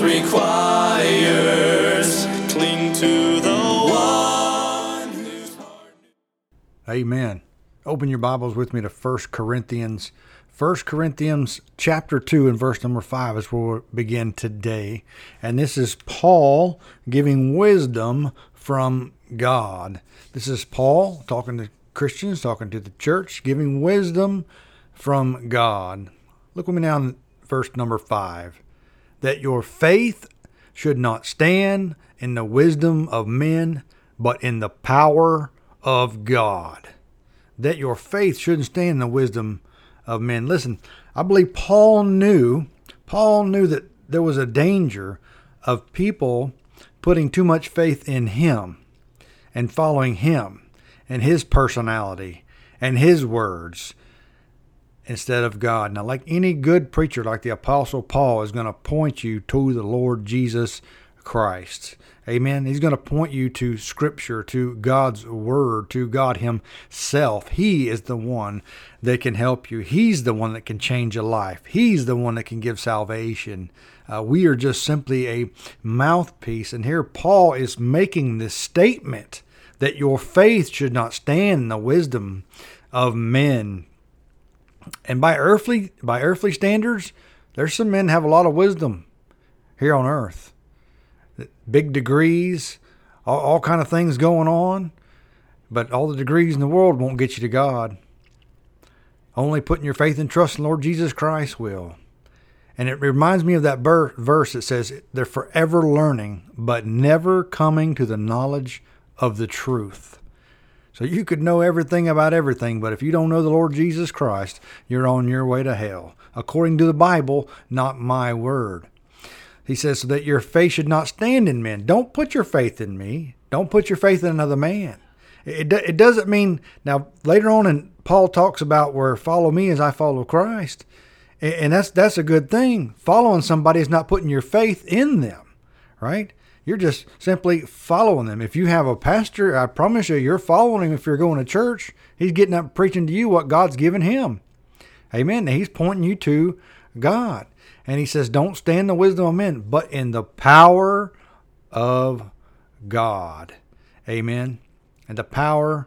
requires. Cling to the one. Amen. Open your Bibles with me to 1 Corinthians. 1 Corinthians chapter 2 and verse number 5 is where we'll begin today. And this is Paul giving wisdom from God. This is Paul talking to Christians, talking to the church, giving wisdom from God. Look with me now in verse number 5. That your faith should not stand in the wisdom of men, but in the power of God that your faith shouldn't stand in the wisdom of men. Listen, I believe Paul knew, Paul knew that there was a danger of people putting too much faith in him and following him and his personality and his words instead of God. Now, like any good preacher, like the Apostle Paul, is going to point you to the Lord Jesus Christ. Amen. He's going to point you to Scripture, to God's Word, to God Himself. He is the one that can help you. He's the one that can change a life. He's the one that can give salvation. Uh, we are just simply a mouthpiece. And here Paul is making this statement that your faith should not stand in the wisdom of men. And by earthly by earthly standards, there's some men have a lot of wisdom here on earth big degrees, all, all kind of things going on. But all the degrees in the world won't get you to God. Only putting your faith and trust in Lord Jesus Christ will. And it reminds me of that verse that says, They're forever learning, but never coming to the knowledge of the truth. So you could know everything about everything, but if you don't know the Lord Jesus Christ, you're on your way to hell. According to the Bible, not my word. He says, so that your faith should not stand in men. Don't put your faith in me. Don't put your faith in another man. It, it doesn't mean, now later on, and Paul talks about where follow me as I follow Christ. And that's, that's a good thing. Following somebody is not putting your faith in them, right? You're just simply following them. If you have a pastor, I promise you, you're following him if you're going to church. He's getting up preaching to you what God's given him. Amen. he's pointing you to God. And he says, Don't stand the wisdom of men, but in the power of God. Amen. And the power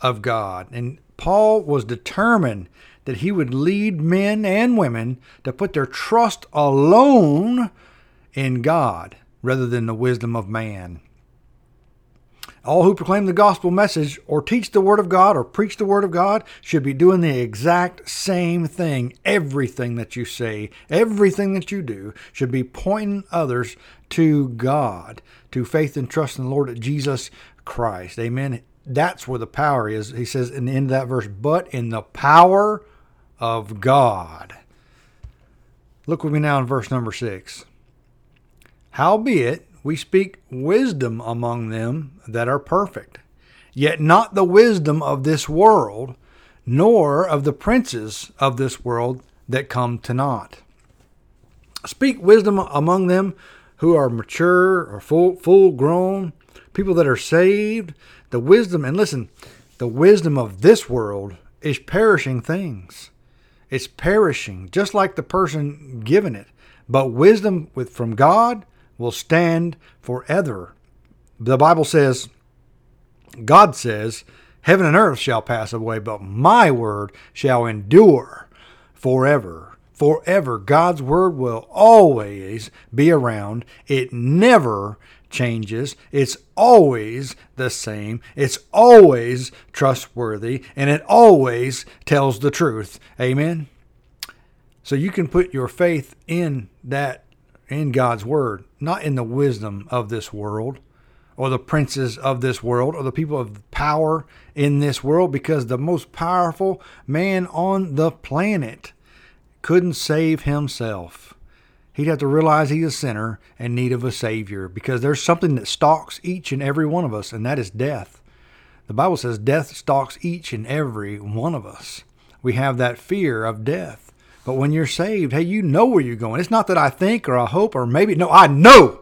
of God. And Paul was determined that he would lead men and women to put their trust alone in God rather than the wisdom of man. All who proclaim the gospel message or teach the word of God or preach the word of God should be doing the exact same thing. Everything that you say, everything that you do should be pointing others to God, to faith and trust in the Lord Jesus Christ. Amen. That's where the power is. He says in the end of that verse, but in the power of God. Look with me now in verse number six. Howbeit, we speak wisdom among them that are perfect, yet not the wisdom of this world, nor of the princes of this world that come to naught. Speak wisdom among them who are mature or full, full grown, people that are saved. The wisdom, and listen, the wisdom of this world is perishing things. It's perishing, just like the person given it. But wisdom with, from God will stand forever. The Bible says, God says, Heaven and earth shall pass away, but my word shall endure forever. Forever. God's word will always be around. It never changes. It's always the same. It's always trustworthy and it always tells the truth. Amen. So you can put your faith in that in God's word, not in the wisdom of this world or the princes of this world or the people of power in this world because the most powerful man on the planet couldn't save himself. He'd have to realize he's a sinner in need of a Savior because there's something that stalks each and every one of us, and that is death. The Bible says death stalks each and every one of us. We have that fear of death. But when you're saved, hey, you know where you're going. It's not that I think or I hope or maybe, no, I know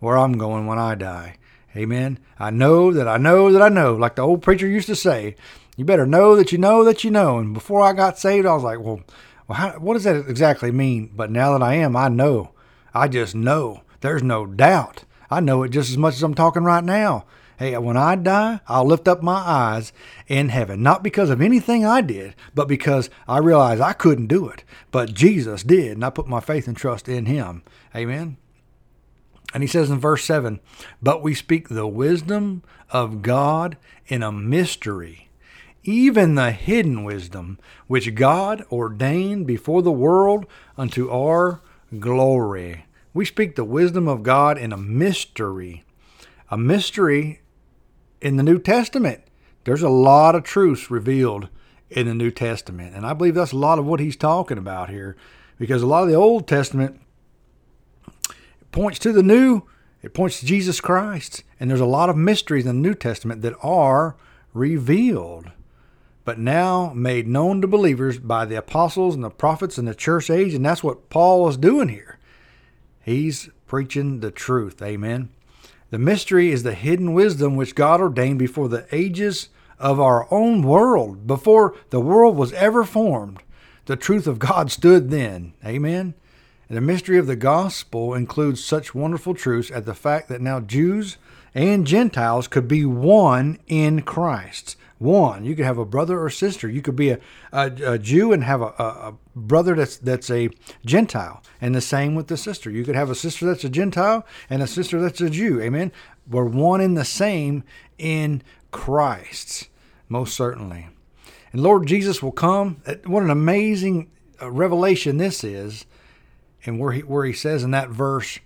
where I'm going when I die. Amen. I know that I know that I know, like the old preacher used to say, you better know that you know that you know. And before I got saved, I was like, well, well how, what does that exactly mean? But now that I am, I know. I just know. There's no doubt. I know it just as much as I'm talking right now. Hey, when I die, I'll lift up my eyes in heaven, not because of anything I did, but because I realized I couldn't do it. But Jesus did, and I put my faith and trust in Him. Amen. And he says in verse 7 But we speak the wisdom of God in a mystery, even the hidden wisdom which God ordained before the world unto our glory. We speak the wisdom of God in a mystery. A mystery in the New Testament. There's a lot of truths revealed in the New Testament. And I believe that's a lot of what he's talking about here because a lot of the Old Testament points to the new, it points to Jesus Christ. And there's a lot of mysteries in the New Testament that are revealed, but now made known to believers by the apostles and the prophets in the church age. And that's what Paul is doing here. He's preaching the truth. Amen. The mystery is the hidden wisdom which God ordained before the ages of our own world, before the world was ever formed. The truth of God stood then. Amen. And the mystery of the gospel includes such wonderful truths as the fact that now Jews and Gentiles could be one in Christ. One. You could have a brother or sister. You could be a, a, a Jew and have a, a, brother that's that's a Gentile. And the same with the sister. You could have a sister that's a Gentile and a sister that's a Jew. Amen. We're one in the same in Christ. Most certainly. And Lord Jesus will come. What an amazing uh, revelation this is and where he where he says in that verse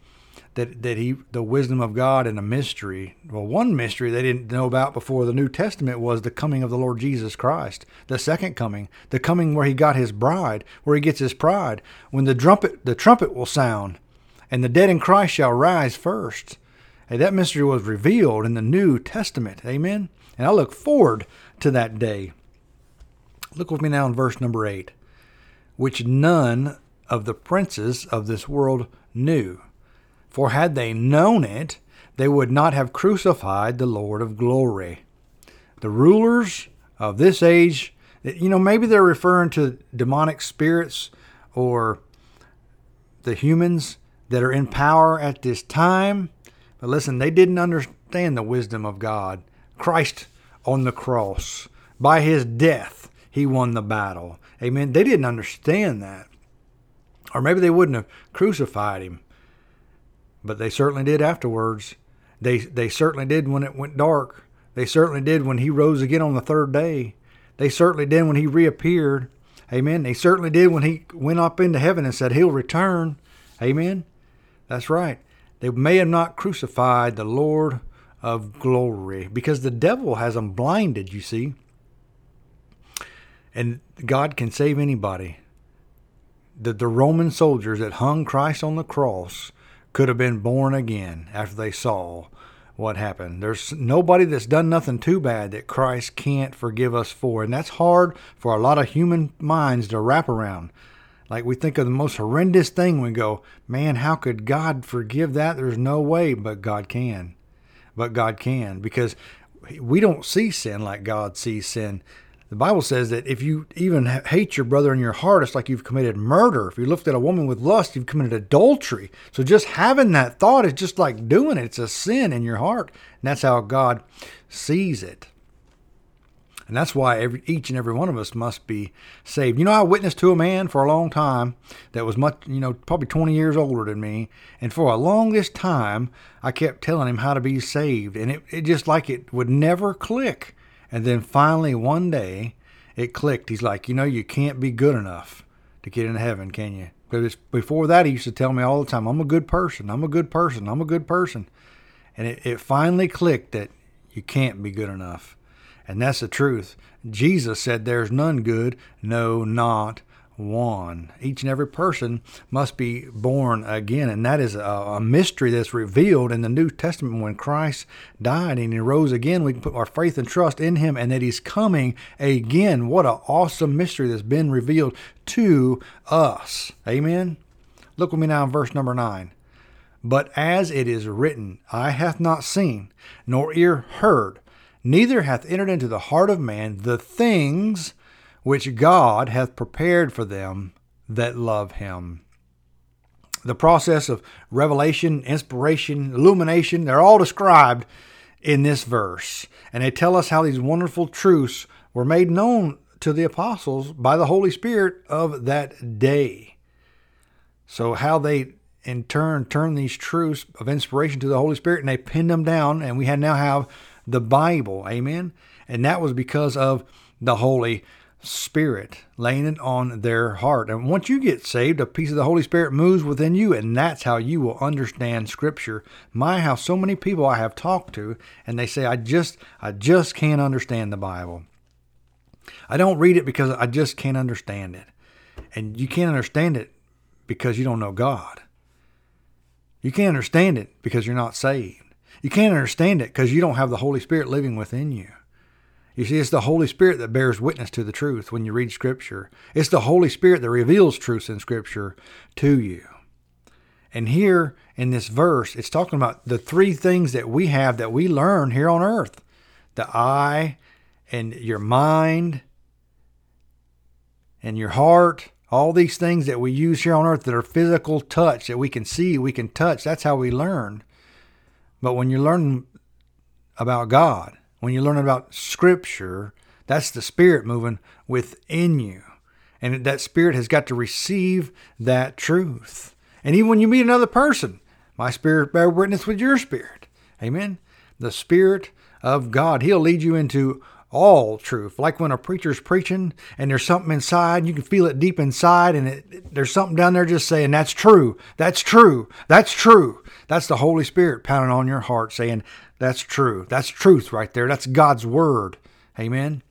that that he the wisdom of God and a mystery. Well, one mystery they didn't know about before the New Testament was the coming of the Lord Jesus Christ, the second coming, the coming where he got his bride, where he gets his pride, when the trumpet the trumpet will sound, and the dead in Christ shall rise first. Hey, that mystery was revealed in the New Testament. Amen. And I look forward to that day. Look with me now in verse number eight, which none of the princes of this world knew. For had they known it, they would not have crucified the Lord of glory. The rulers of this age, you know, maybe they're referring to demonic spirits or the humans that are in power at this time. But listen, they didn't understand the wisdom of God. Christ on the cross, by his death, he won the battle. Amen. They didn't understand that. Or maybe they wouldn't have crucified him, but they certainly did afterwards. They, they certainly did when it went dark. They certainly did when he rose again on the third day. They certainly did when he reappeared. Amen. They certainly did when he went up into heaven and said he'll return. Amen. That's right. They may have not crucified the Lord of glory because the devil has them blinded, you see. And God can save anybody that the Roman soldiers that hung Christ on the cross could have been born again after they saw what happened. There's nobody that's done nothing too bad that Christ can't forgive us for. And that's hard for a lot of human minds to wrap around. Like we think of the most horrendous thing, we go, man, how could God forgive that? There's no way, but God can. But God can because we don't see sin like God sees sin. The Bible says that if you even hate your brother in your heart, it's like you've committed murder. If you looked at a woman with lust, you've committed adultery. So just having that thought is just like doing it. It's a sin in your heart. And that's how God sees it. And that's why every, each and every one of us must be saved. You know, I witnessed to a man for a long time that was much, you know, probably 20 years older than me. And for a longest time, I kept telling him how to be saved. And it, it just like it would never click. And then finally, one day, it clicked. He's like, you know, you can't be good enough to get into heaven, can you? Because before that, he used to tell me all the time, I'm a good person. I'm a good person. I'm a good person. And it, it finally clicked that you can't be good enough. And that's the truth. Jesus said, There's none good, no, not one. Each and every person must be born again. And that is a, a, mystery that's revealed in the New Testament when Christ died and he rose again. We can put our faith and trust in him and that he's coming again. What an awesome mystery that's been revealed to us. Amen. Look with me now in verse number nine. But as it is written, Eye hath not seen, nor ear heard neither hath entered into the heart of man the things which God hath prepared for them that love him. The process of revelation, inspiration, illumination, they're all described in this verse. And they tell us how these wonderful truths were made known to the apostles by the Holy Spirit of that day. So, how they in turn turn these truths of inspiration to the Holy Spirit and they pinned them down, and we now have the Bible. Amen. And that was because of the Holy Spirit laying it on their heart. And once you get saved, a piece of the Holy Spirit moves within you, and that's how you will understand Scripture. My, how so many people I have talked to, and they say, I just, I just can't understand the Bible. I don't read it because I just can't understand it. And you can't understand it because you don't know God. You can't understand it because you're not saved. You can't understand it because you don't have the Holy Spirit living within you. You see, it's the Holy Spirit that bears witness to the truth when you read Scripture. It's the Holy Spirit that reveals truth in Scripture to you. And here in this verse, it's talking about the three things that we have that we learn here on earth the eye and your mind and your heart, all these things that we use here on earth that are physical touch, that we can see, we can touch. That's how we learn. But when you learn about God, when you learn about Scripture, that's the Spirit moving within you. And that Spirit has got to receive that truth. And even when you meet another person, my Spirit bear witness with your spirit. Amen. The Spirit of God, He'll lead you into all truth. Like when a preacher's preaching and there's something inside, you can feel it deep inside, and it, there's something down there just saying, That's true, that's true, that's true. That's the Holy Spirit pounding on your heart saying, That's true. That's truth right there. That's God's word. Amen.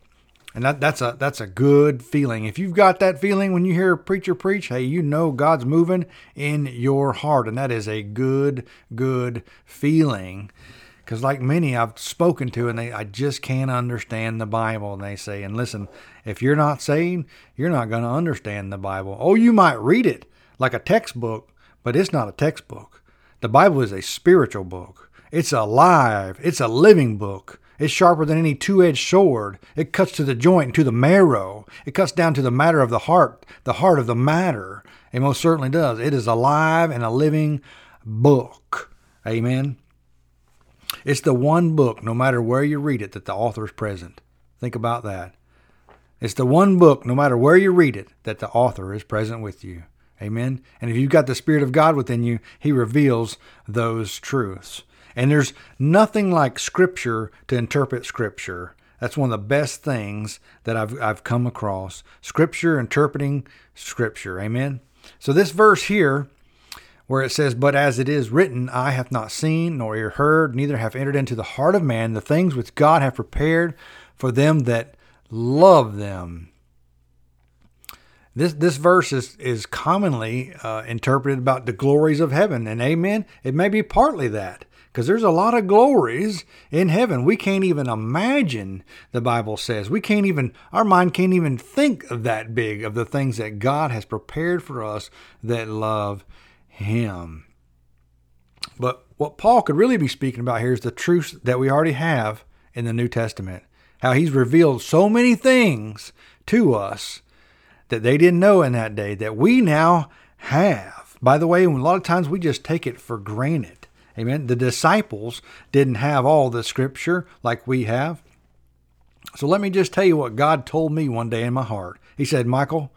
And that, that's a that's a good feeling. If you've got that feeling when you hear a preacher preach, hey, you know God's moving in your heart, and that is a good, good feeling. Because like many I've spoken to, and they I just can't understand the Bible. And they say, and listen, if you're not saved, you're not going to understand the Bible. Oh, you might read it like a textbook, but it's not a textbook. The Bible is a spiritual book. It's alive. It's a living book. It's sharper than any two edged sword. It cuts to the joint and to the marrow. It cuts down to the matter of the heart, the heart of the matter. It most certainly does. It is alive and a living book. Amen. It's the one book, no matter where you read it, that the author is present. Think about that. It's the one book, no matter where you read it, that the author is present with you. Amen. And if you've got the Spirit of God within you, He reveals those truths. And there's nothing like Scripture to interpret Scripture. That's one of the best things that I've, I've come across. Scripture interpreting Scripture. Amen. So, this verse here where it says, But as it is written, eye hath not seen, nor ear heard, neither have entered into the heart of man the things which God hath prepared for them that love them. This, this verse is, is commonly uh, interpreted about the glories of heaven, and amen. It may be partly that, because there's a lot of glories in heaven. We can't even imagine, the Bible says. We can't even, our mind can't even think that big of the things that God has prepared for us that love him. But what Paul could really be speaking about here is the truths that we already have in the New Testament. How he's revealed so many things to us that they didn't know in that day that we now have. By the way, a lot of times we just take it for granted. Amen. The disciples didn't have all the scripture like we have. So let me just tell you what God told me one day in my heart. He said, Michael,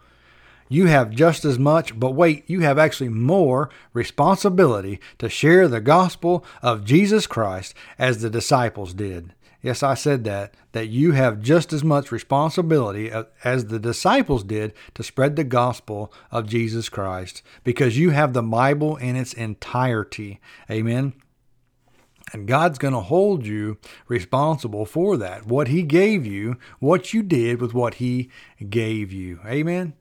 you have just as much, but wait, you have actually more responsibility to share the gospel of Jesus Christ as the disciples did. Yes, I said that, that you have just as much responsibility as the disciples did to spread the gospel of Jesus Christ because you have the Bible in its entirety. Amen. And God's going to hold you responsible for that. What He gave you, what you did with what He gave you. Amen.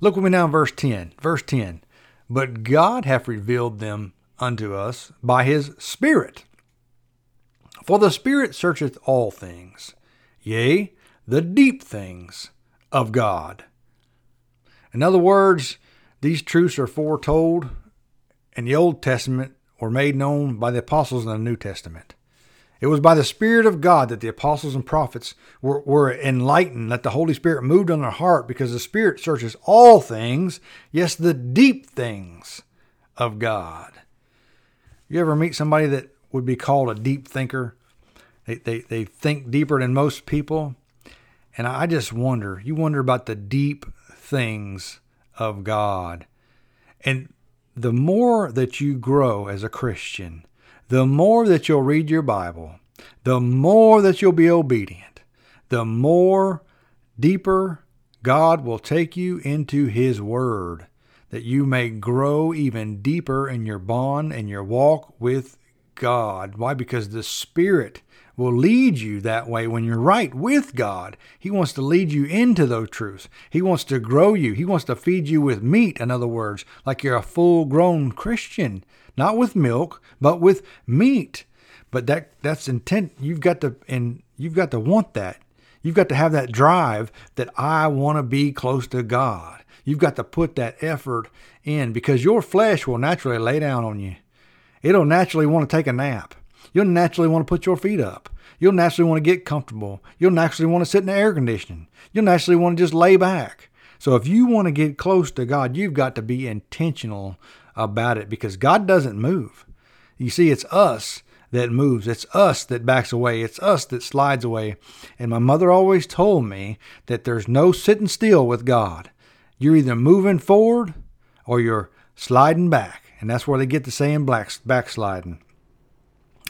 Look with me now in verse 10. Verse 10. But God hath revealed them unto us by His Spirit. For the Spirit searcheth all things, yea, the deep things of God. In other words, these truths are foretold in the Old Testament or made known by the apostles in the New Testament. It was by the Spirit of God that the apostles and prophets were, were enlightened, that the Holy Spirit moved on their heart because the Spirit searches all things, yes, the deep things of God. You ever meet somebody that would be called a deep thinker? They, they, they think deeper than most people. And I just wonder, you wonder about the deep things of God. And the more that you grow as a Christian, the more that you'll read your Bible, the more that you'll be obedient, the more deeper God will take you into His Word, that you may grow even deeper in your bond and your walk with God. Why? Because the Spirit will lead you that way when you're right with God. He wants to lead you into those truths. He wants to grow you. He wants to feed you with meat, in other words, like you're a full grown Christian, not with milk, but with meat. But that that's intent you've got to and you've got to want that. You've got to have that drive that I want to be close to God. You've got to put that effort in because your flesh will naturally lay down on you. It'll naturally want to take a nap. You'll naturally want to put your feet up. You'll naturally want to get comfortable. You'll naturally want to sit in the air conditioning. You'll naturally want to just lay back. So if you want to get close to God, you've got to be intentional about it because God doesn't move. You see, it's us that moves. It's us that backs away. It's us that slides away. And my mother always told me that there's no sitting still with God. You're either moving forward or you're sliding back. And that's where they get the saying backsliding.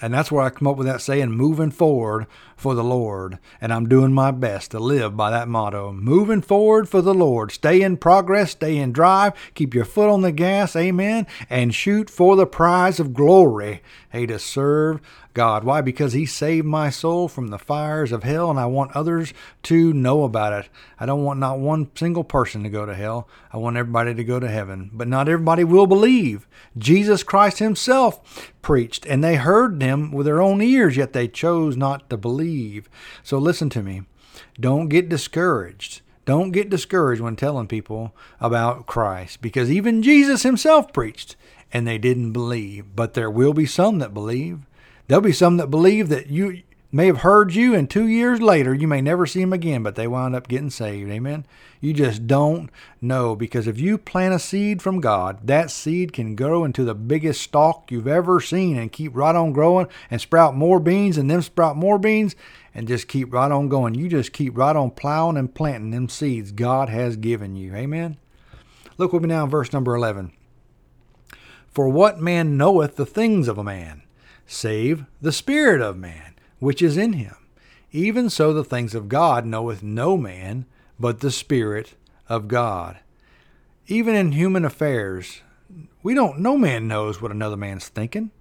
And that's where I come up with that saying, moving forward for the Lord. And I'm doing my best to live by that motto. Moving forward for the Lord. Stay in progress, stay in drive, keep your foot on the gas, amen, and shoot for the prize of glory. Hey, to serve God. Why? Because He saved my soul from the fires of hell, and I want others to know about it. I don't want not one single person to go to hell. I want everybody to go to heaven. But not everybody will believe. Jesus Christ Himself preached, and they heard Him with their own ears, yet they chose not to believe. So listen to me. Don't get discouraged. Don't get discouraged when telling people about Christ because even Jesus himself preached and they didn't believe. But there will be some that believe. There'll be some that believe that you may have heard you, and two years later, you may never see them again, but they wind up getting saved. Amen. You just don't know because if you plant a seed from God, that seed can grow into the biggest stalk you've ever seen and keep right on growing and sprout more beans and then sprout more beans and just keep right on going. You just keep right on plowing and planting them seeds God has given you. Amen. Look with me now in verse number 11. For what man knoweth the things of a man? Save the Spirit of man, which is in him. Even so, the things of God knoweth no man but the Spirit of God. Even in human affairs, we don't, no man knows what another man's thinking.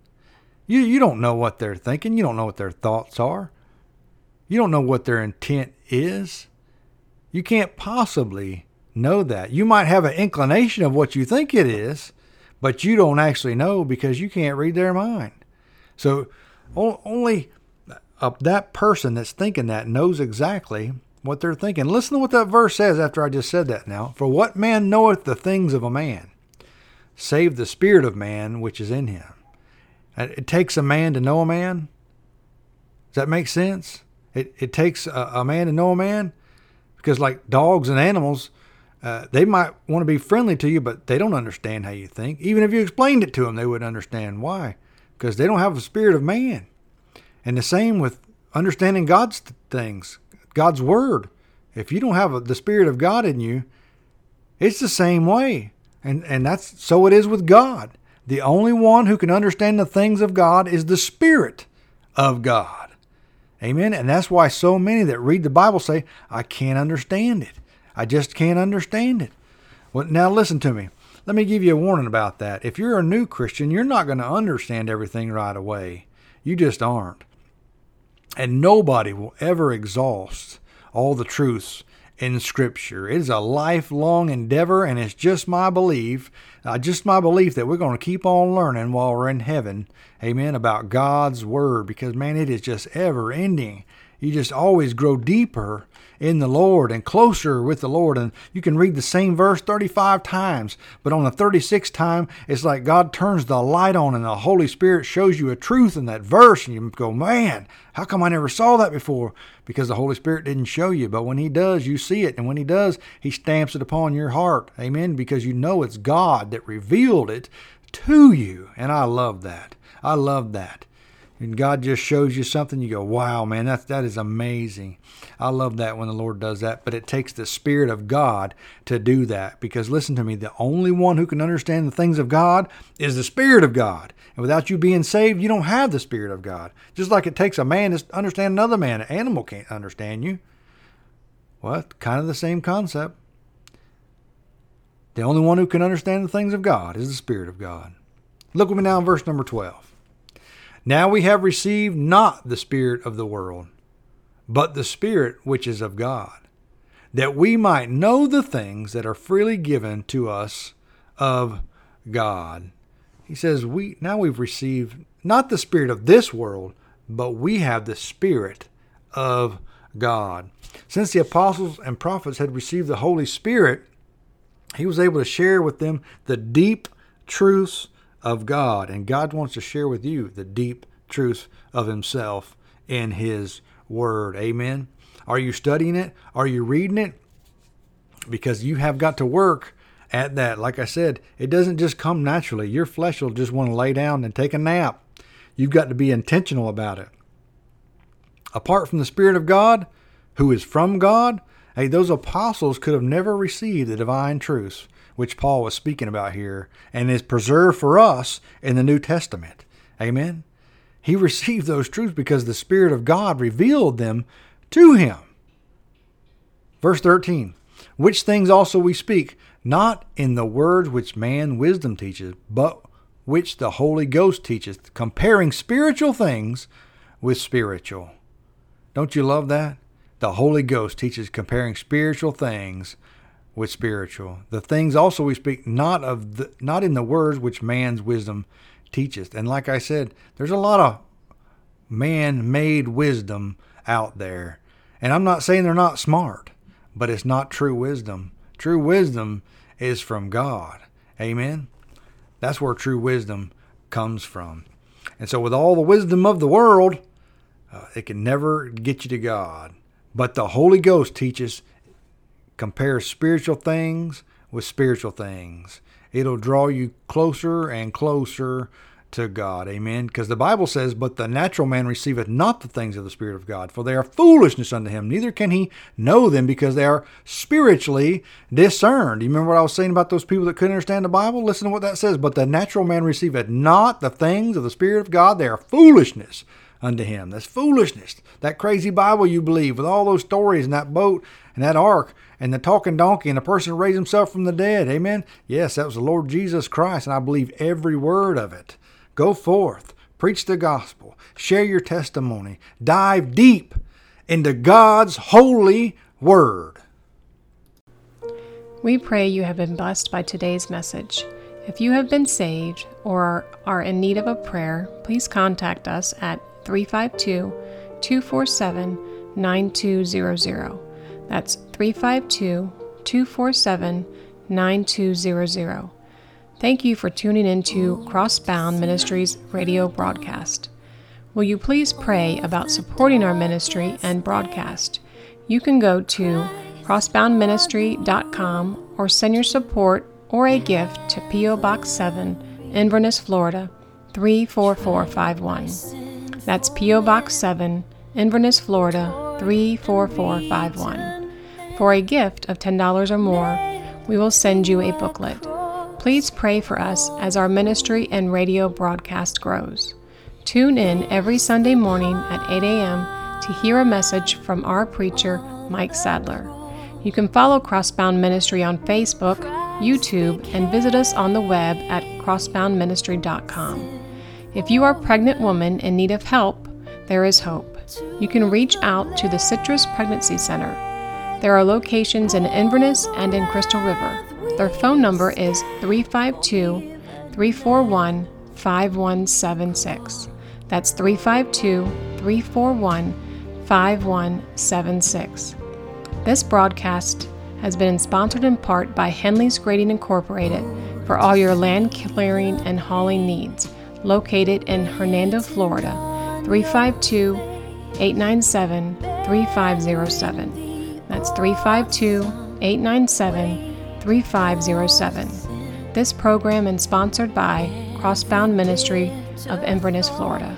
You, you don't know what they're thinking. You don't know what their thoughts are. You don't know what their intent is. You can't possibly know that. You might have an inclination of what you think it is, but you don't actually know because you can't read their mind. So only uh, that person that's thinking that knows exactly what they're thinking. Listen to what that verse says after I just said that now. For what man knoweth the things of a man, save the spirit of man which is in him? It takes a man to know a man. Does that make sense? It, it takes a, a man to know a man because, like dogs and animals, uh, they might want to be friendly to you, but they don't understand how you think. Even if you explained it to them, they wouldn't understand why because they don't have the spirit of man. And the same with understanding God's things, God's Word. If you don't have the Spirit of God in you, it's the same way. And, and that's so it is with God. The only one who can understand the things of God is the Spirit of God. Amen. And that's why so many that read the Bible say, I can't understand it. I just can't understand it. Well, now listen to me. Let me give you a warning about that. If you're a new Christian, you're not going to understand everything right away. You just aren't. And nobody will ever exhaust all the truths in Scripture. It is a lifelong endeavor, and it's just my belief, uh, just my belief that we're going to keep on learning while we're in heaven. Amen. About God's Word, because man, it is just ever ending. You just always grow deeper in the Lord and closer with the Lord. And you can read the same verse 35 times, but on the 36th time, it's like God turns the light on and the Holy Spirit shows you a truth in that verse. And you go, man, how come I never saw that before? Because the Holy Spirit didn't show you. But when He does, you see it. And when He does, He stamps it upon your heart. Amen. Because you know it's God that revealed it to you. And I love that. I love that and God just shows you something, you go, wow, man, that, that is amazing. I love that when the Lord does that. But it takes the Spirit of God to do that. Because listen to me, the only one who can understand the things of God is the Spirit of God. And without you being saved, you don't have the Spirit of God. Just like it takes a man to understand another man, an animal can't understand you. Well, kind of the same concept. The only one who can understand the things of God is the Spirit of God. Look with me now in verse number 12. Now we have received not the Spirit of the world, but the Spirit which is of God, that we might know the things that are freely given to us of God. He says, We now we've received not the spirit of this world, but we have the Spirit of God. Since the apostles and prophets had received the Holy Spirit, he was able to share with them the deep truths of God. And God wants to share with you the deep truth of Himself in His Word. Amen. Are you studying it? Are you reading it? Because you have got to work at that. Like I said, it doesn't just come naturally. Your flesh will just want to lay down and take a nap. You've got to be intentional about it. Apart from the Spirit of God, who is from God, hey, those apostles could have never received the divine truths which Paul was speaking about here, and is preserved for us in the New Testament. Amen. He received those truths because the Spirit of God revealed them to him. Verse 13 Which things also we speak, not in the words which man wisdom teaches, but which the Holy Ghost teacheth, comparing spiritual things with spiritual. Don't you love that? The Holy Ghost teaches comparing spiritual things with spiritual. The things also we speak not of the, not in the words which man's wisdom teacheth. And like I said, there's a lot of man-made wisdom out there. And I'm not saying they're not smart, but it's not true wisdom. True wisdom is from God. Amen. That's where true wisdom comes from. And so with all the wisdom of the world, uh, it can never get you to God. But the Holy Ghost teaches compare spiritual things with spiritual things. It'll draw you closer and closer to God. Amen. Because the Bible says, But the natural man receiveth not the things of the Spirit of God, for they are foolishness unto him. Neither can he know them because they are spiritually discerned. You remember what I was saying about those people that couldn't understand the Bible? Listen to what that says. But the natural man receiveth not the things of the Spirit of God, they are foolishness unto him. That's foolishness. That crazy Bible you believe with all those stories and that boat and that ark and the talking donkey and the person raised himself from the dead. Amen. Yes, that was the Lord Jesus Christ, and I believe every word of it. Go forth, preach the gospel, share your testimony, dive deep into God's holy word. We pray you have been blessed by today's message. If you have been saved or are in need of a prayer, please contact us at 352 247 9200. That's 352 247 9200. Thank you for tuning into Crossbound Ministries radio broadcast. Will you please pray about supporting our ministry and broadcast? You can go to crossboundministry.com or send your support or a gift to P.O. Box 7, Inverness, Florida 34451. That's P.O. Box 7, Inverness, Florida 34451. For a gift of $10 or more, we will send you a booklet. Please pray for us as our ministry and radio broadcast grows. Tune in every Sunday morning at 8 a.m. to hear a message from our preacher, Mike Sadler. You can follow Crossbound Ministry on Facebook, YouTube, and visit us on the web at crossboundministry.com. If you are a pregnant woman in need of help, there is hope. You can reach out to the Citrus Pregnancy Center. There are locations in Inverness and in Crystal River. Their phone number is 352 341 5176. That's 352 341 5176. This broadcast has been sponsored in part by Henley's Grading Incorporated for all your land clearing and hauling needs, located in Hernando, Florida, 352 897 3507. That's 352 897 3507. This program is sponsored by Crossbound Ministry of Inverness, Florida.